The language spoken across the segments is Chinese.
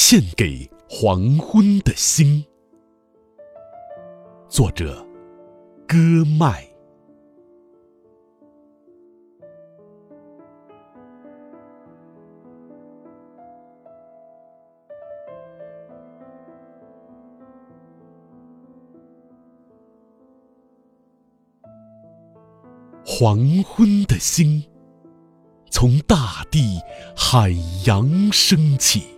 献给黄昏的星。作者：歌麦。黄昏的星，从大地、海洋升起。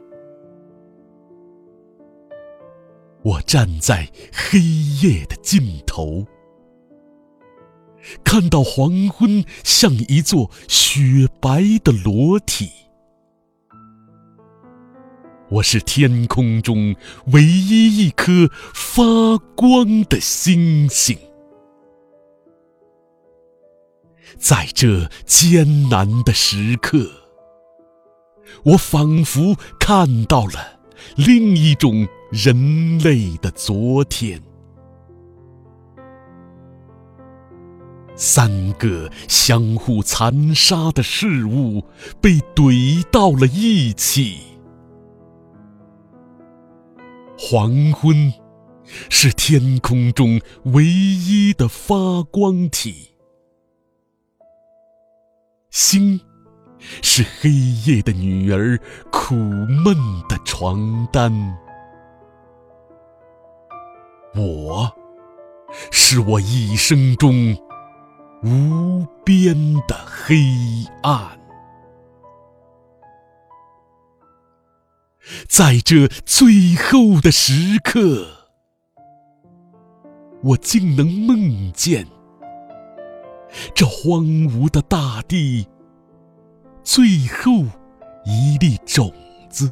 我站在黑夜的尽头，看到黄昏像一座雪白的裸体。我是天空中唯一一颗发光的星星。在这艰难的时刻，我仿佛看到了另一种人类的昨天。三个相互残杀的事物被怼到了一起。黄昏是天空中唯一的发光体。星，是黑夜的女儿苦闷的床单。我，是我一生中无边的黑暗。在这最后的时刻，我竟能梦见。这荒芜的大地，最后一粒种子；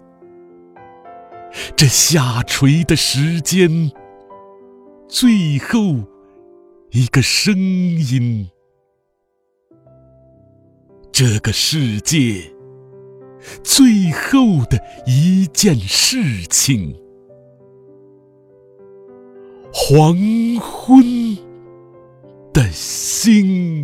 这下垂的时间，最后一个声音；这个世界，最后的一件事情。黄昏。的星。